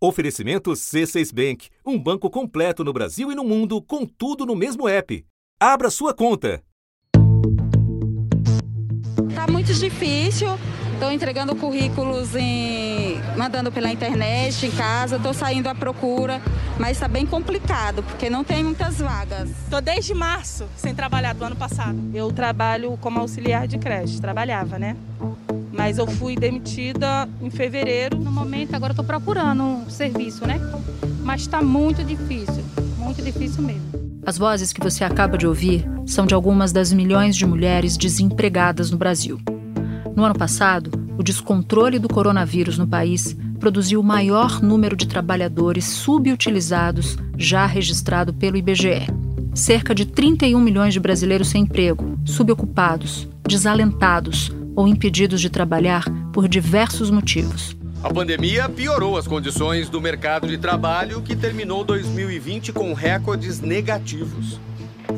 Oferecimento C6 Bank, um banco completo no Brasil e no mundo, com tudo no mesmo app. Abra sua conta. Tá muito difícil. Estou entregando currículos em... mandando pela internet, em casa, estou saindo à procura, mas está bem complicado, porque não tem muitas vagas. Estou desde março sem trabalhar do ano passado. Eu trabalho como auxiliar de creche, trabalhava, né? Mas eu fui demitida em fevereiro. No momento, agora estou procurando um serviço, né? Mas está muito difícil, muito difícil mesmo. As vozes que você acaba de ouvir são de algumas das milhões de mulheres desempregadas no Brasil. No ano passado, o descontrole do coronavírus no país produziu o maior número de trabalhadores subutilizados já registrado pelo IBGE. Cerca de 31 milhões de brasileiros sem emprego, subocupados, desalentados ou impedidos de trabalhar por diversos motivos. A pandemia piorou as condições do mercado de trabalho, que terminou 2020 com recordes negativos.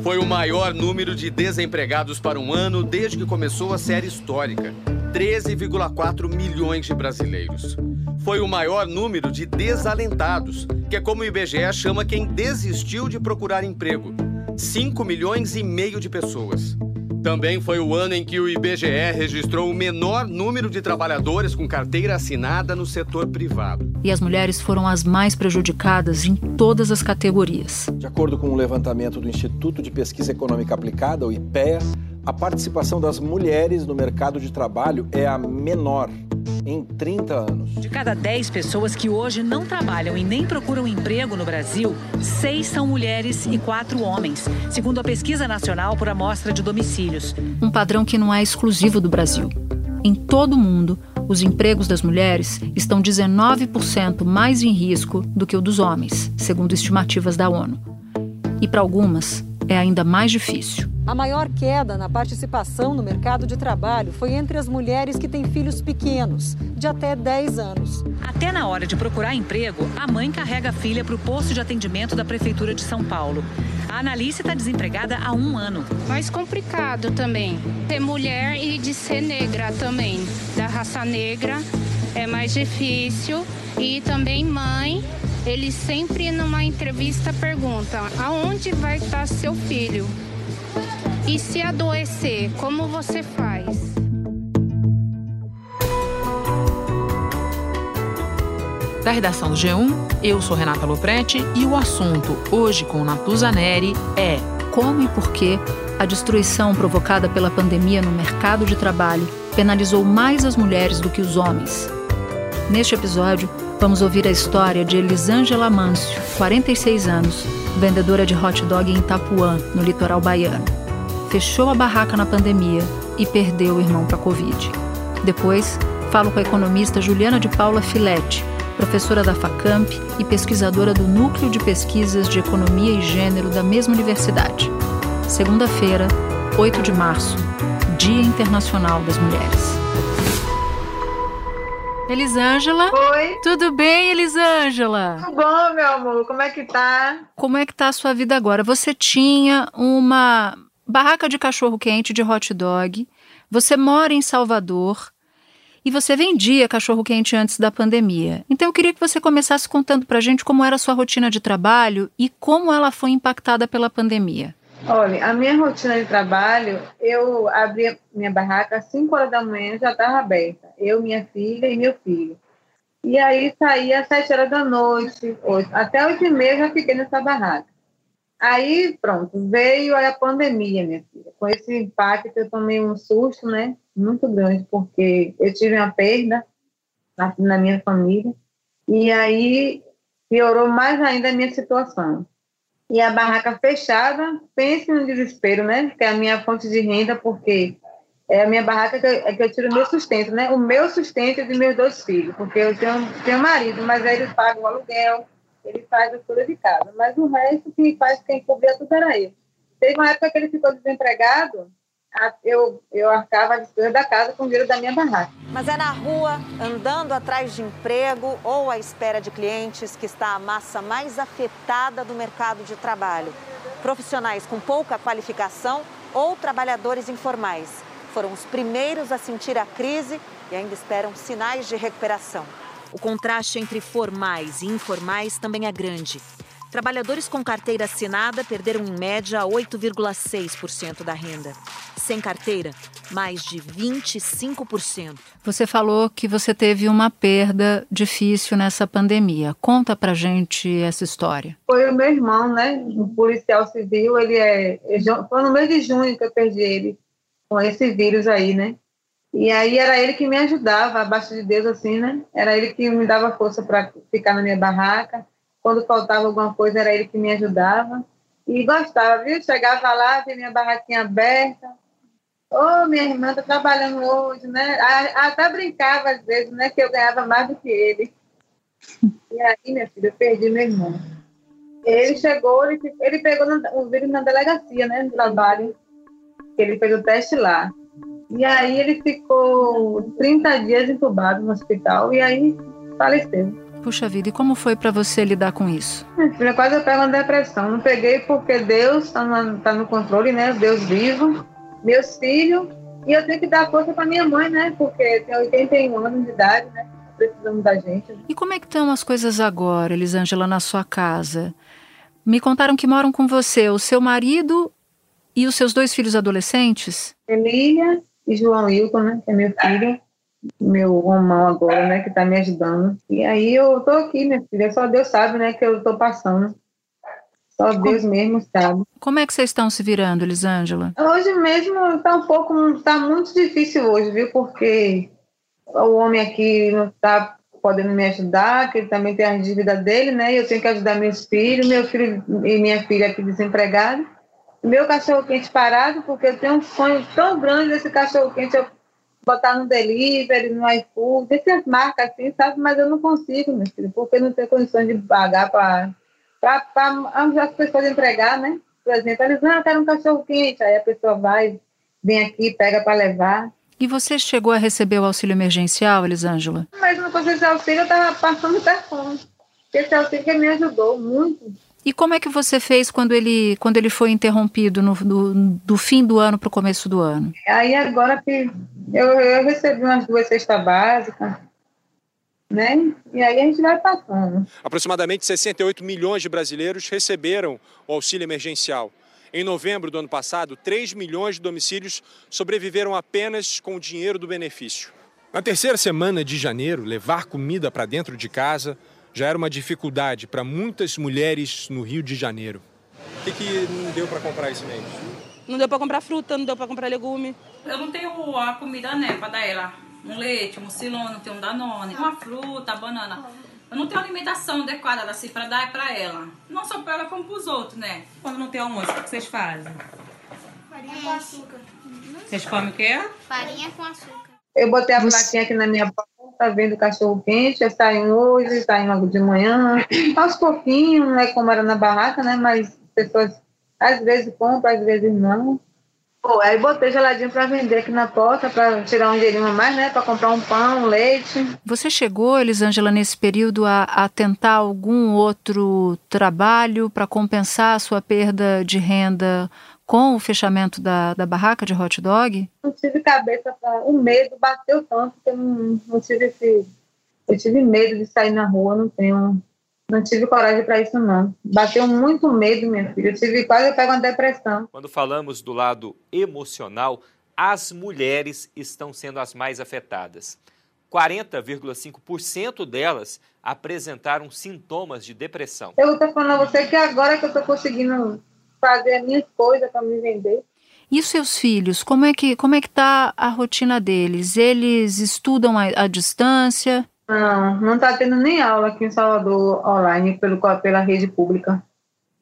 Foi o maior número de desempregados para um ano desde que começou a série histórica 13,4 milhões de brasileiros. Foi o maior número de desalentados, que é como o IBGE chama quem desistiu de procurar emprego 5 milhões e meio de pessoas. Também foi o ano em que o IBGE registrou o menor número de trabalhadores com carteira assinada no setor privado. E as mulheres foram as mais prejudicadas em todas as categorias. De acordo com o um levantamento do Instituto de Pesquisa Econômica Aplicada, o IPEA, a participação das mulheres no mercado de trabalho é a menor em 30 anos. De cada 10 pessoas que hoje não trabalham e nem procuram emprego no Brasil, seis são mulheres e quatro homens, segundo a Pesquisa Nacional por Amostra de Domicílios. Um padrão que não é exclusivo do Brasil. Em todo o mundo, os empregos das mulheres estão 19% mais em risco do que o dos homens, segundo estimativas da ONU. E para algumas, é ainda mais difícil. A maior queda na participação no mercado de trabalho foi entre as mulheres que têm filhos pequenos, de até 10 anos. Até na hora de procurar emprego, a mãe carrega a filha para o posto de atendimento da Prefeitura de São Paulo. A Analice está desempregada há um ano. Mais complicado também. Ser mulher e de ser negra também. Da raça negra é mais difícil. E também mãe ele sempre numa entrevista pergunta: aonde vai estar seu filho? E se adoecer, como você faz? Da redação do G1, eu sou Renata Loprete e o assunto hoje com Natuza Neri é como e por que a destruição provocada pela pandemia no mercado de trabalho penalizou mais as mulheres do que os homens. Neste episódio, Vamos ouvir a história de Elisângela Mâncio, 46 anos, vendedora de hot dog em Itapuã, no litoral baiano. Fechou a barraca na pandemia e perdeu o irmão para a Covid. Depois, falo com a economista Juliana de Paula Filete, professora da FACAMP e pesquisadora do Núcleo de Pesquisas de Economia e Gênero da mesma universidade. Segunda-feira, 8 de março, Dia Internacional das Mulheres. Elisângela. Oi. Tudo bem, Elisângela? Tudo bom, meu amor. Como é que tá? Como é que tá a sua vida agora? Você tinha uma barraca de cachorro quente de hot dog. Você mora em Salvador e você vendia cachorro quente antes da pandemia. Então eu queria que você começasse contando pra gente como era a sua rotina de trabalho e como ela foi impactada pela pandemia. Olha, a minha rotina de trabalho, eu abria minha barraca às 5 horas da manhã, já estava aberta. Eu, minha filha e meu filho. E aí saía às 7 horas da noite, 8, até 8 e meia já fiquei nessa barraca. Aí, pronto, veio a pandemia, minha filha. Com esse impacto, eu tomei um susto, né? Muito grande, porque eu tive uma perda na, na minha família. E aí piorou mais ainda a minha situação e a barraca fechada, pense no desespero, né? Que é a minha fonte de renda, porque é a minha barraca que eu, é que eu tiro o meu sustento, né? O meu sustento e de meus dois filhos, porque eu tenho, tenho marido, mas aí ele paga o aluguel, ele faz as coisas de casa, mas o resto que faz quem cobria tudo era ele. Teve uma época que ele ficou desempregado, eu, eu arcava a da casa com o dinheiro da minha barraca. Mas é na rua, andando atrás de emprego ou à espera de clientes que está a massa mais afetada do mercado de trabalho. Profissionais com pouca qualificação ou trabalhadores informais foram os primeiros a sentir a crise e ainda esperam sinais de recuperação. O contraste entre formais e informais também é grande. Trabalhadores com carteira assinada perderam em média 8,6% da renda. Sem carteira, mais de 25%. Você falou que você teve uma perda difícil nessa pandemia. Conta pra gente essa história. Foi o meu irmão, né? Um policial civil, ele é. Foi no mês de junho que eu perdi ele com esse vírus aí, né? E aí era ele que me ajudava, abaixo de Deus, assim, né? Era ele que me dava força para ficar na minha barraca quando faltava alguma coisa, era ele que me ajudava. E gostava, viu? Chegava lá, tinha minha barraquinha aberta. Ô, oh, minha irmã tá trabalhando hoje, né? Até brincava às vezes, né? Que eu ganhava mais do que ele. E aí, minha filha, eu perdi meu irmão. Ele chegou, ele, ele pegou o vírus na delegacia, né? No trabalho. Ele fez o teste lá. E aí ele ficou 30 dias entubado no hospital e aí faleceu. Puxa vida, e como foi para você lidar com isso? Filha, quase eu pego uma depressão. Não peguei porque Deus está no, tá no controle, né? Deus vivo, meus filhos, e eu tenho que dar força para minha mãe, né? Porque tem 81 anos de idade, né? Precisamos da gente. E como é que estão as coisas agora, Elisângela, na sua casa? Me contaram que moram com você o seu marido e os seus dois filhos adolescentes? Emília e João Wilton, né? Que é meu filho meu Romão agora, né, que tá me ajudando. E aí eu tô aqui, minha filha, só Deus sabe, né, que eu tô passando. Só Deus mesmo sabe. Como é que vocês estão se virando, Elisângela? Hoje mesmo tá um pouco, tá muito difícil hoje, viu, porque o homem aqui não tá podendo me ajudar, que ele também tem a dívida dele, né, e eu tenho que ajudar meus filhos, meu filho e minha filha aqui desempregados. Meu cachorro quente parado, porque eu tenho um sonho tão grande desse cachorro quente, eu botar no delivery, no iFood, essas marcas assim, sabe? Mas eu não consigo, meu filho, porque não tenho condições de pagar para as pessoas entregar, né? Por exemplo, eles, ah, eu quero um cachorro quente, aí a pessoa vai, vem aqui, pega para levar. E você chegou a receber o auxílio emergencial, Elisângela? Mas não consegui esse auxílio, eu estava passando fome. Esse auxílio que me ajudou muito. E como é que você fez quando ele, quando ele foi interrompido no, do, do fim do ano para o começo do ano? Aí agora que eu, eu recebi umas duas cestas básicas, né? E aí a gente vai passando. Aproximadamente 68 milhões de brasileiros receberam o auxílio emergencial. Em novembro do ano passado, 3 milhões de domicílios sobreviveram apenas com o dinheiro do benefício. Na terceira semana de janeiro, levar comida para dentro de casa já era uma dificuldade para muitas mulheres no Rio de Janeiro. O que, que não deu para comprar esse mês? Não deu para comprar fruta, não deu para comprar legume. Eu não tenho a comida, né, para dar ela. Um leite, um mucilona, não tenho um danone, uma fruta, banana. Eu não tenho alimentação adequada assim para dar para ela. Não só para ela, como para os outros, né? Quando não tem almoço, o que vocês fazem? Farinha com açúcar. Vocês comem o quê? Farinha com açúcar. Eu botei a plaquinha aqui na minha porta, vendo cachorro quente, saem hoje, saem logo de manhã. Aos pouquinhos, não é como era na barraca, né? Mas pessoas às vezes compram, às vezes não. Pô, aí botei geladinho para vender aqui na porta, para tirar um dinheirinho a mais, né? Para comprar um pão, um leite. Você chegou, Elisângela, nesse período a, a tentar algum outro trabalho para compensar a sua perda de renda com o fechamento da, da barraca de hot dog? Não tive cabeça para. O medo bateu tanto que eu não, não tive esse. Eu tive medo de sair na rua, não tenho não tive coragem para isso, não. Bateu muito medo, minha filha. Eu tive quase eu pego uma depressão. Quando falamos do lado emocional, as mulheres estão sendo as mais afetadas. 40,5% delas apresentaram sintomas de depressão. Eu estou falando a você que agora que eu estou conseguindo fazer as minhas coisas para me vender. E os seus filhos, como é que como é que tá a rotina deles? Eles estudam à distância? Não, não está tendo nem aula aqui em Salvador online pelo, pela rede pública.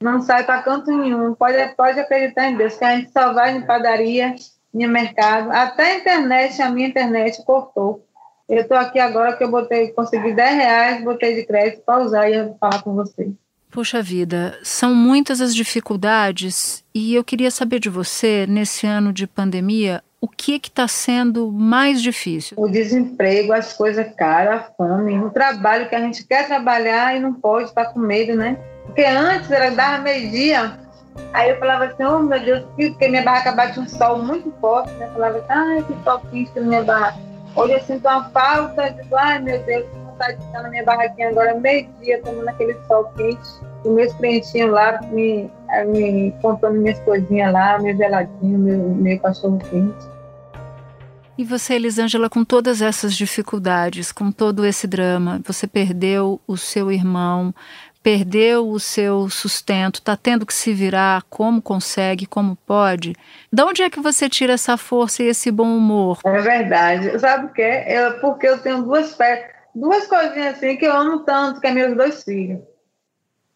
Não sai para canto nenhum. Pode, pode acreditar em Deus, que a gente só vai em padaria, em mercado. Até a internet, a minha internet cortou. Eu estou aqui agora que eu botei, consegui 10 reais, botei de crédito para usar e falar com você. Puxa vida, são muitas as dificuldades e eu queria saber de você, nesse ano de pandemia, o que está sendo mais difícil? O desemprego, as coisas caras, a fome, o trabalho que a gente quer trabalhar e não pode, está com medo, né? Porque antes era dar meio-dia, aí eu falava assim, oh meu Deus, porque minha barraca bate um sol muito forte, né? Eu falava assim, ai, que sol quente na minha barraca. Hoje eu sinto uma falta, digo, ai meu Deus, vontade de estar na minha barraquinha agora, meio-dia, tomando aquele sol quente. Os meus clientinhos lá me, me comprando minhas coisinhas lá, meu geladinho, meu, meu cachorro quente. E você, Elisângela, com todas essas dificuldades, com todo esse drama, você perdeu o seu irmão, perdeu o seu sustento, está tendo que se virar como consegue, como pode. De onde é que você tira essa força e esse bom humor? É verdade. Sabe o que? Eu, porque eu tenho duas duas coisinhas assim que eu amo tanto, que é meus dois filhos.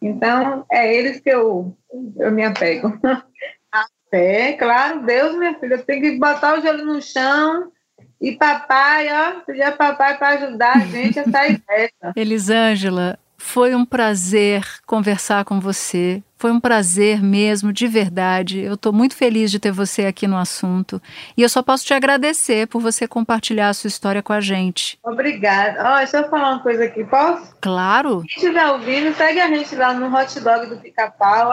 Então, é eles que eu, eu me apego. É, claro, Deus, minha filha, tem que botar o gelo no chão e papai, ó, pedir a papai para ajudar a gente a sair dessa. Elisângela, foi um prazer conversar com você. Foi um prazer mesmo, de verdade. Eu estou muito feliz de ter você aqui no assunto. E eu só posso te agradecer por você compartilhar a sua história com a gente. Obrigada. Oh, deixa eu falar uma coisa aqui, posso? Claro. Quem estiver ouvindo, segue a gente lá no hot dog do Pica-Pau.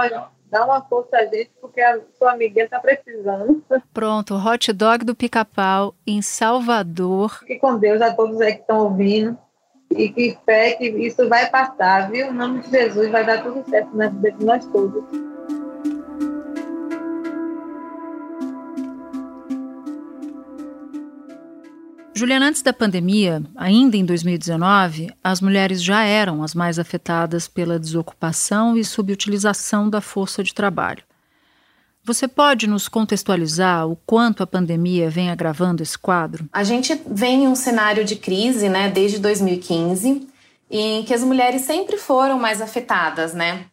Dá uma força a gente, porque a sua amiguinha está precisando. Pronto, hot dog do Pica-Pau em Salvador. Fique com Deus a todos aí que estão ouvindo e que fé que isso vai passar, viu? Em nome de Jesus vai dar tudo certo na vida de nós todos. Juliana, antes da pandemia, ainda em 2019, as mulheres já eram as mais afetadas pela desocupação e subutilização da força de trabalho. Você pode nos contextualizar o quanto a pandemia vem agravando esse quadro? A gente vem em um cenário de crise, né, desde 2015, em que as mulheres sempre foram mais afetadas, né?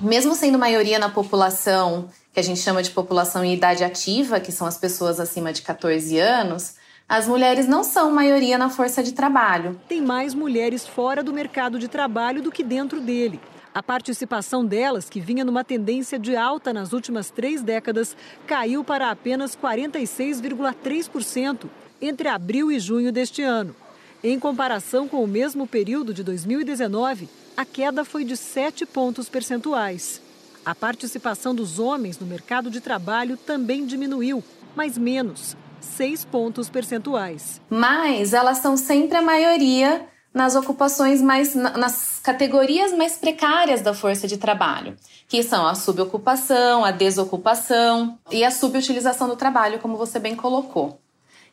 Mesmo sendo maioria na população, que a gente chama de população em idade ativa, que são as pessoas acima de 14 anos, as mulheres não são maioria na força de trabalho. Tem mais mulheres fora do mercado de trabalho do que dentro dele. A participação delas, que vinha numa tendência de alta nas últimas três décadas, caiu para apenas 46,3% entre abril e junho deste ano. Em comparação com o mesmo período de 2019, a queda foi de 7 pontos percentuais. A participação dos homens no mercado de trabalho também diminuiu, mas menos, 6 pontos percentuais. Mas elas são sempre a maioria nas ocupações mais nas categorias mais precárias da força de trabalho, que são a subocupação, a desocupação e a subutilização do trabalho, como você bem colocou.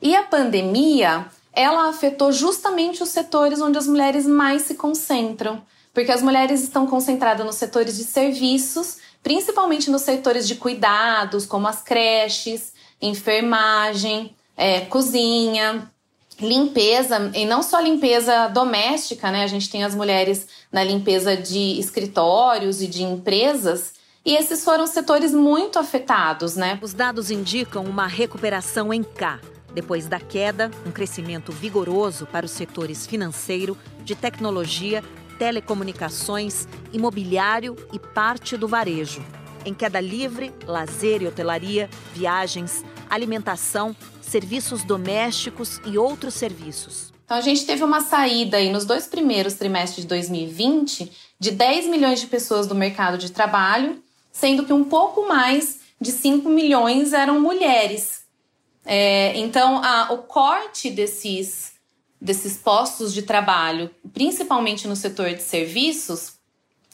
E a pandemia, ela afetou justamente os setores onde as mulheres mais se concentram, porque as mulheres estão concentradas nos setores de serviços, principalmente nos setores de cuidados, como as creches, enfermagem, é, cozinha, limpeza, e não só limpeza doméstica, né? A gente tem as mulheres na limpeza de escritórios e de empresas. E esses foram setores muito afetados, né? Os dados indicam uma recuperação em K. Depois da queda, um crescimento vigoroso para os setores financeiro, de tecnologia, telecomunicações, imobiliário e parte do varejo. Em queda livre, lazer e hotelaria, viagens, alimentação, serviços domésticos e outros serviços. Então a gente teve uma saída aí nos dois primeiros trimestres de 2020 de 10 milhões de pessoas do mercado de trabalho, sendo que um pouco mais de 5 milhões eram mulheres. É, então a, o corte desses, desses postos de trabalho, principalmente no setor de serviços,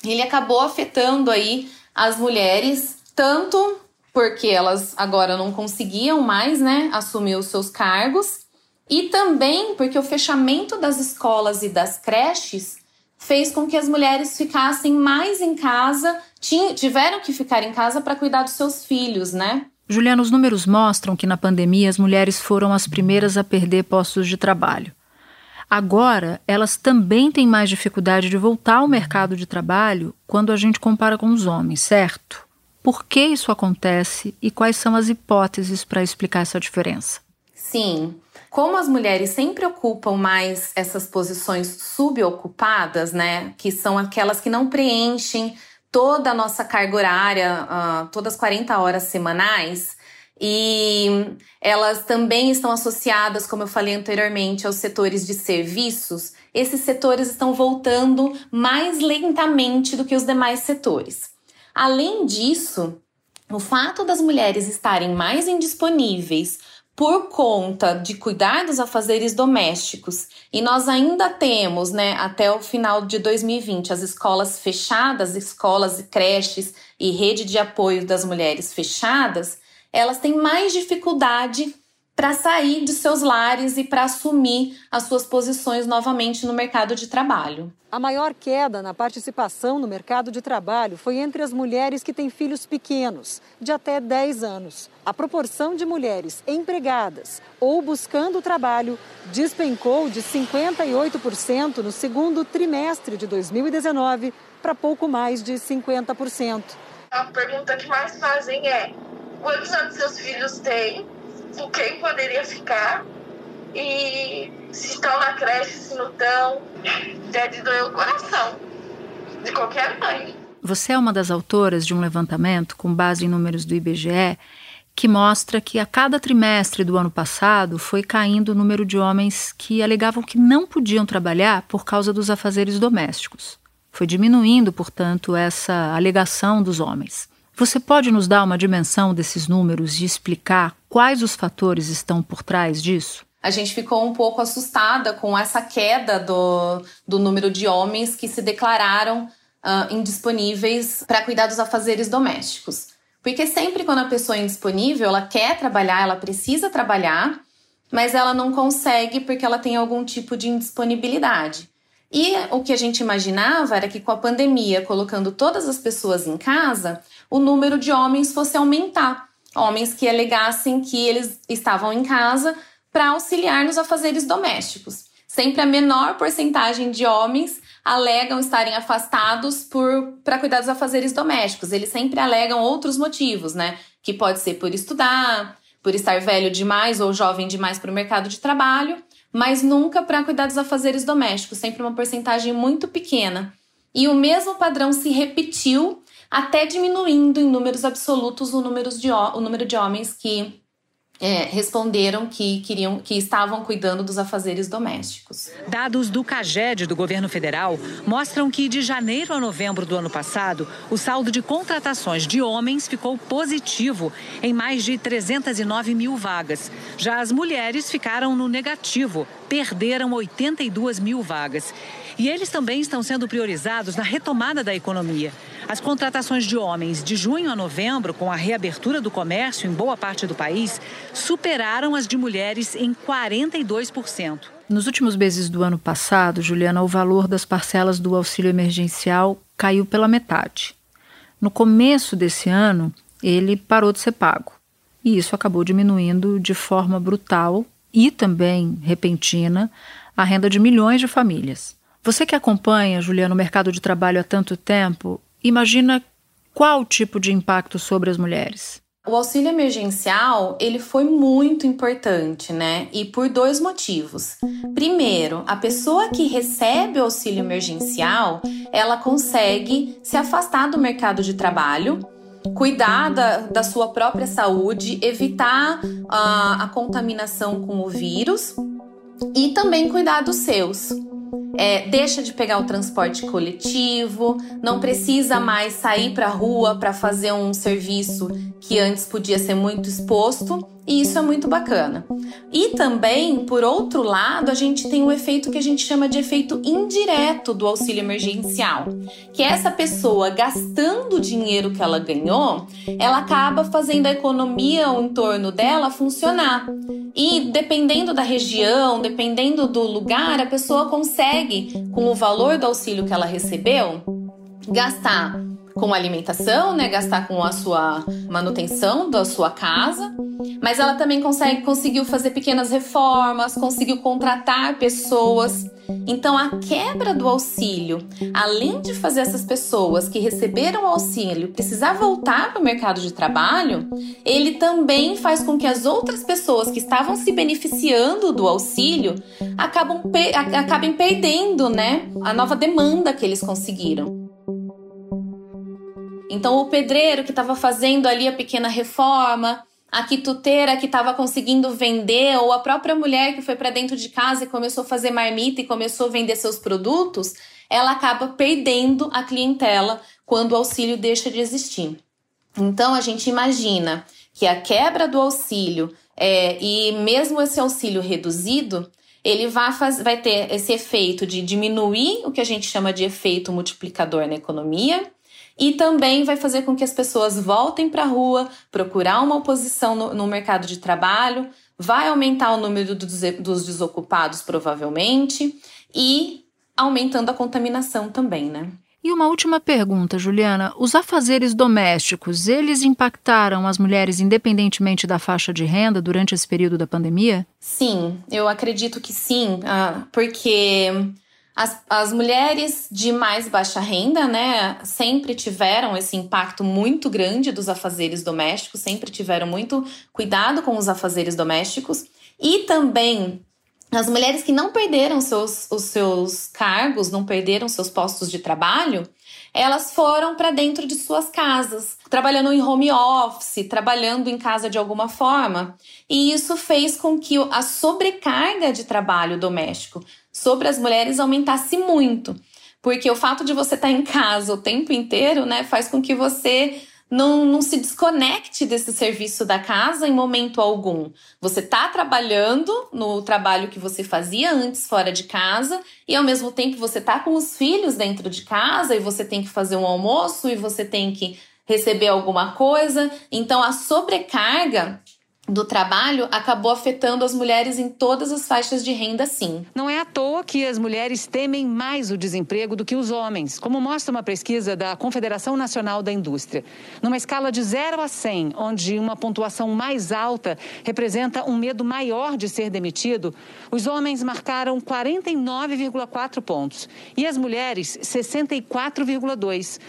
ele acabou afetando aí as mulheres tanto porque elas agora não conseguiam mais, né, assumir os seus cargos, e também porque o fechamento das escolas e das creches fez com que as mulheres ficassem mais em casa, tiveram que ficar em casa para cuidar dos seus filhos, né? Juliana, os números mostram que na pandemia as mulheres foram as primeiras a perder postos de trabalho. Agora, elas também têm mais dificuldade de voltar ao mercado de trabalho quando a gente compara com os homens, certo? Por que isso acontece e quais são as hipóteses para explicar essa diferença? Sim. Como as mulheres sempre ocupam mais essas posições subocupadas, né, que são aquelas que não preenchem toda a nossa carga horária, uh, todas as 40 horas semanais, e elas também estão associadas, como eu falei anteriormente, aos setores de serviços. Esses setores estão voltando mais lentamente do que os demais setores. Além disso, o fato das mulheres estarem mais indisponíveis por conta de cuidar dos afazeres domésticos, e nós ainda temos, né, até o final de 2020, as escolas fechadas, escolas, creches e rede de apoio das mulheres fechadas, elas têm mais dificuldade para sair de seus lares e para assumir as suas posições novamente no mercado de trabalho. A maior queda na participação no mercado de trabalho foi entre as mulheres que têm filhos pequenos, de até 10 anos. A proporção de mulheres empregadas ou buscando trabalho despencou de 58% no segundo trimestre de 2019 para pouco mais de 50%. A pergunta que mais fazem é: quantos anos seus filhos têm? Com quem poderia ficar e se estão na creche, se não estão, deve doer o coração de qualquer mãe. Você é uma das autoras de um levantamento com base em números do IBGE que mostra que a cada trimestre do ano passado foi caindo o número de homens que alegavam que não podiam trabalhar por causa dos afazeres domésticos. Foi diminuindo, portanto, essa alegação dos homens. Você pode nos dar uma dimensão desses números e explicar quais os fatores estão por trás disso? A gente ficou um pouco assustada com essa queda do, do número de homens que se declararam uh, indisponíveis para cuidar dos afazeres domésticos. Porque sempre quando a pessoa é indisponível, ela quer trabalhar, ela precisa trabalhar, mas ela não consegue porque ela tem algum tipo de indisponibilidade. E o que a gente imaginava era que com a pandemia, colocando todas as pessoas em casa, o número de homens fosse aumentar. Homens que alegassem que eles estavam em casa para auxiliar nos afazeres domésticos. Sempre a menor porcentagem de homens alegam estarem afastados para cuidar dos afazeres domésticos. Eles sempre alegam outros motivos, né? Que pode ser por estudar, por estar velho demais ou jovem demais para o mercado de trabalho, mas nunca para cuidar dos afazeres domésticos, sempre uma porcentagem muito pequena. E o mesmo padrão se repetiu até diminuindo em números absolutos o, número de, o número de homens que é, responderam que queriam que estavam cuidando dos afazeres domésticos. Dados do CAGED do governo federal mostram que de janeiro a novembro do ano passado, o saldo de contratações de homens ficou positivo em mais de 309 mil vagas. Já as mulheres ficaram no negativo, perderam 82 mil vagas. E eles também estão sendo priorizados na retomada da economia. As contratações de homens de junho a novembro, com a reabertura do comércio em boa parte do país, superaram as de mulheres em 42%. Nos últimos meses do ano passado, Juliana, o valor das parcelas do auxílio emergencial caiu pela metade. No começo desse ano, ele parou de ser pago. E isso acabou diminuindo de forma brutal e também repentina a renda de milhões de famílias. Você que acompanha, Juliana, o mercado de trabalho há tanto tempo, imagina qual tipo de impacto sobre as mulheres? O auxílio emergencial, ele foi muito importante, né? E por dois motivos. Primeiro, a pessoa que recebe o auxílio emergencial, ela consegue se afastar do mercado de trabalho, cuidar da, da sua própria saúde, evitar a, a contaminação com o vírus e também cuidar dos seus. É, deixa de pegar o transporte coletivo, não precisa mais sair para a rua para fazer um serviço que antes podia ser muito exposto, e isso é muito bacana. E também, por outro lado, a gente tem o efeito que a gente chama de efeito indireto do auxílio emergencial, que é essa pessoa gastando o dinheiro que ela ganhou, ela acaba fazendo a economia em torno dela funcionar. E dependendo da região, dependendo do lugar, a pessoa consegue, com o valor do auxílio que ela recebeu, gastar com alimentação, né, gastar com a sua manutenção da sua casa, mas ela também consegue conseguiu fazer pequenas reformas, conseguiu contratar pessoas. Então a quebra do auxílio, além de fazer essas pessoas que receberam o auxílio precisar voltar para o mercado de trabalho, ele também faz com que as outras pessoas que estavam se beneficiando do auxílio acabam, acabem perdendo, né, a nova demanda que eles conseguiram. Então, o pedreiro que estava fazendo ali a pequena reforma, a quituteira que estava conseguindo vender, ou a própria mulher que foi para dentro de casa e começou a fazer marmita e começou a vender seus produtos, ela acaba perdendo a clientela quando o auxílio deixa de existir. Então, a gente imagina que a quebra do auxílio é, e mesmo esse auxílio reduzido, ele vai, faz, vai ter esse efeito de diminuir o que a gente chama de efeito multiplicador na economia e também vai fazer com que as pessoas voltem para a rua, procurar uma oposição no, no, mercado de trabalho, vai aumentar o número dos, dos desocupados, provavelmente, e aumentando a contaminação também, né? E uma última pergunta, Juliana. Os afazeres domésticos, eles impactaram as mulheres independentemente da faixa de renda durante esse período da pandemia? Sim, eu acredito que sim, ah, porque as, as mulheres de mais baixa renda, né, sempre tiveram esse impacto muito grande dos afazeres domésticos, sempre tiveram muito cuidado com os afazeres domésticos. E também as mulheres que não perderam seus, os seus cargos, não perderam seus postos de trabalho, elas foram para dentro de suas casas, trabalhando em home office, trabalhando em casa de alguma forma. E isso fez com que a sobrecarga de trabalho doméstico sobre as mulheres aumentasse muito. Porque o fato de você estar tá em casa o tempo inteiro, né, faz com que você não, não se desconecte desse serviço da casa em momento algum. Você está trabalhando no trabalho que você fazia antes fora de casa e ao mesmo tempo você está com os filhos dentro de casa e você tem que fazer um almoço e você tem que receber alguma coisa. Então a sobrecarga do trabalho acabou afetando as mulheres em todas as faixas de renda, sim. Não é à toa que as mulheres temem mais o desemprego do que os homens, como mostra uma pesquisa da Confederação Nacional da Indústria. Numa escala de 0 a 100, onde uma pontuação mais alta representa um medo maior de ser demitido, os homens marcaram 49,4 pontos e as mulheres 64,2.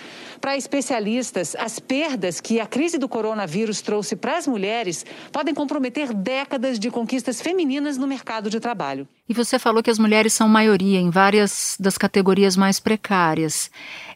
Para especialistas, as perdas que a crise do coronavírus trouxe para as mulheres podem comprometer décadas de conquistas femininas no mercado de trabalho. E você falou que as mulheres são maioria em várias das categorias mais precárias.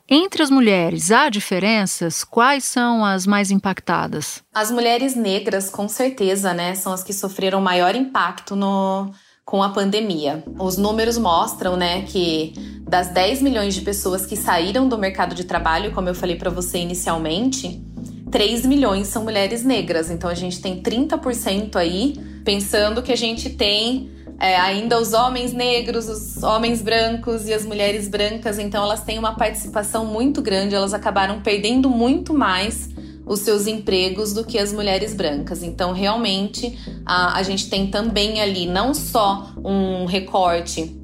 Entre as mulheres, há diferenças? Quais são as mais impactadas? As mulheres negras, com certeza, né, são as que sofreram maior impacto no, com a pandemia. Os números mostram, né, que das 10 milhões de pessoas que saíram do mercado de trabalho, como eu falei para você inicialmente, 3 milhões são mulheres negras. Então a gente tem 30% aí, pensando que a gente tem é, ainda os homens negros, os homens brancos e as mulheres brancas. Então elas têm uma participação muito grande, elas acabaram perdendo muito mais os seus empregos do que as mulheres brancas. Então, realmente, a, a gente tem também ali não só um recorte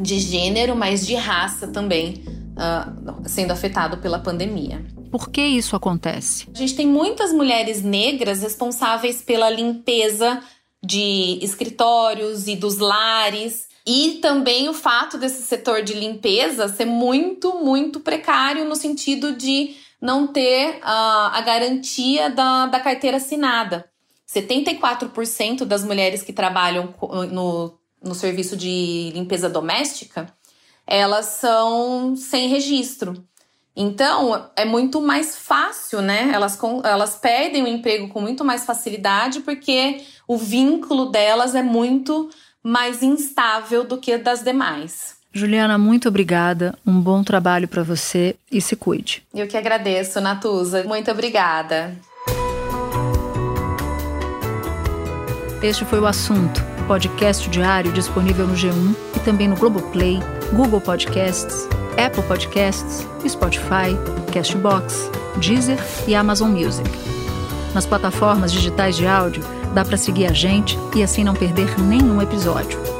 de gênero, mas de raça também uh, sendo afetado pela pandemia. Por que isso acontece? A gente tem muitas mulheres negras responsáveis pela limpeza de escritórios e dos lares. E também o fato desse setor de limpeza ser muito, muito precário no sentido de não ter uh, a garantia da, da carteira assinada. 74% das mulheres que trabalham no, no serviço de limpeza doméstica, elas são sem registro. Então, é muito mais fácil, né? Elas, elas perdem o emprego com muito mais facilidade porque o vínculo delas é muito mais instável do que das demais. Juliana, muito obrigada. Um bom trabalho para você e se cuide. Eu que agradeço, Natuza. Muito obrigada. Este foi o assunto, podcast diário disponível no G1 e também no Globoplay, Google Podcasts, Apple Podcasts, Spotify, Castbox, Deezer e Amazon Music. Nas plataformas digitais de áudio, dá para seguir a gente e assim não perder nenhum episódio.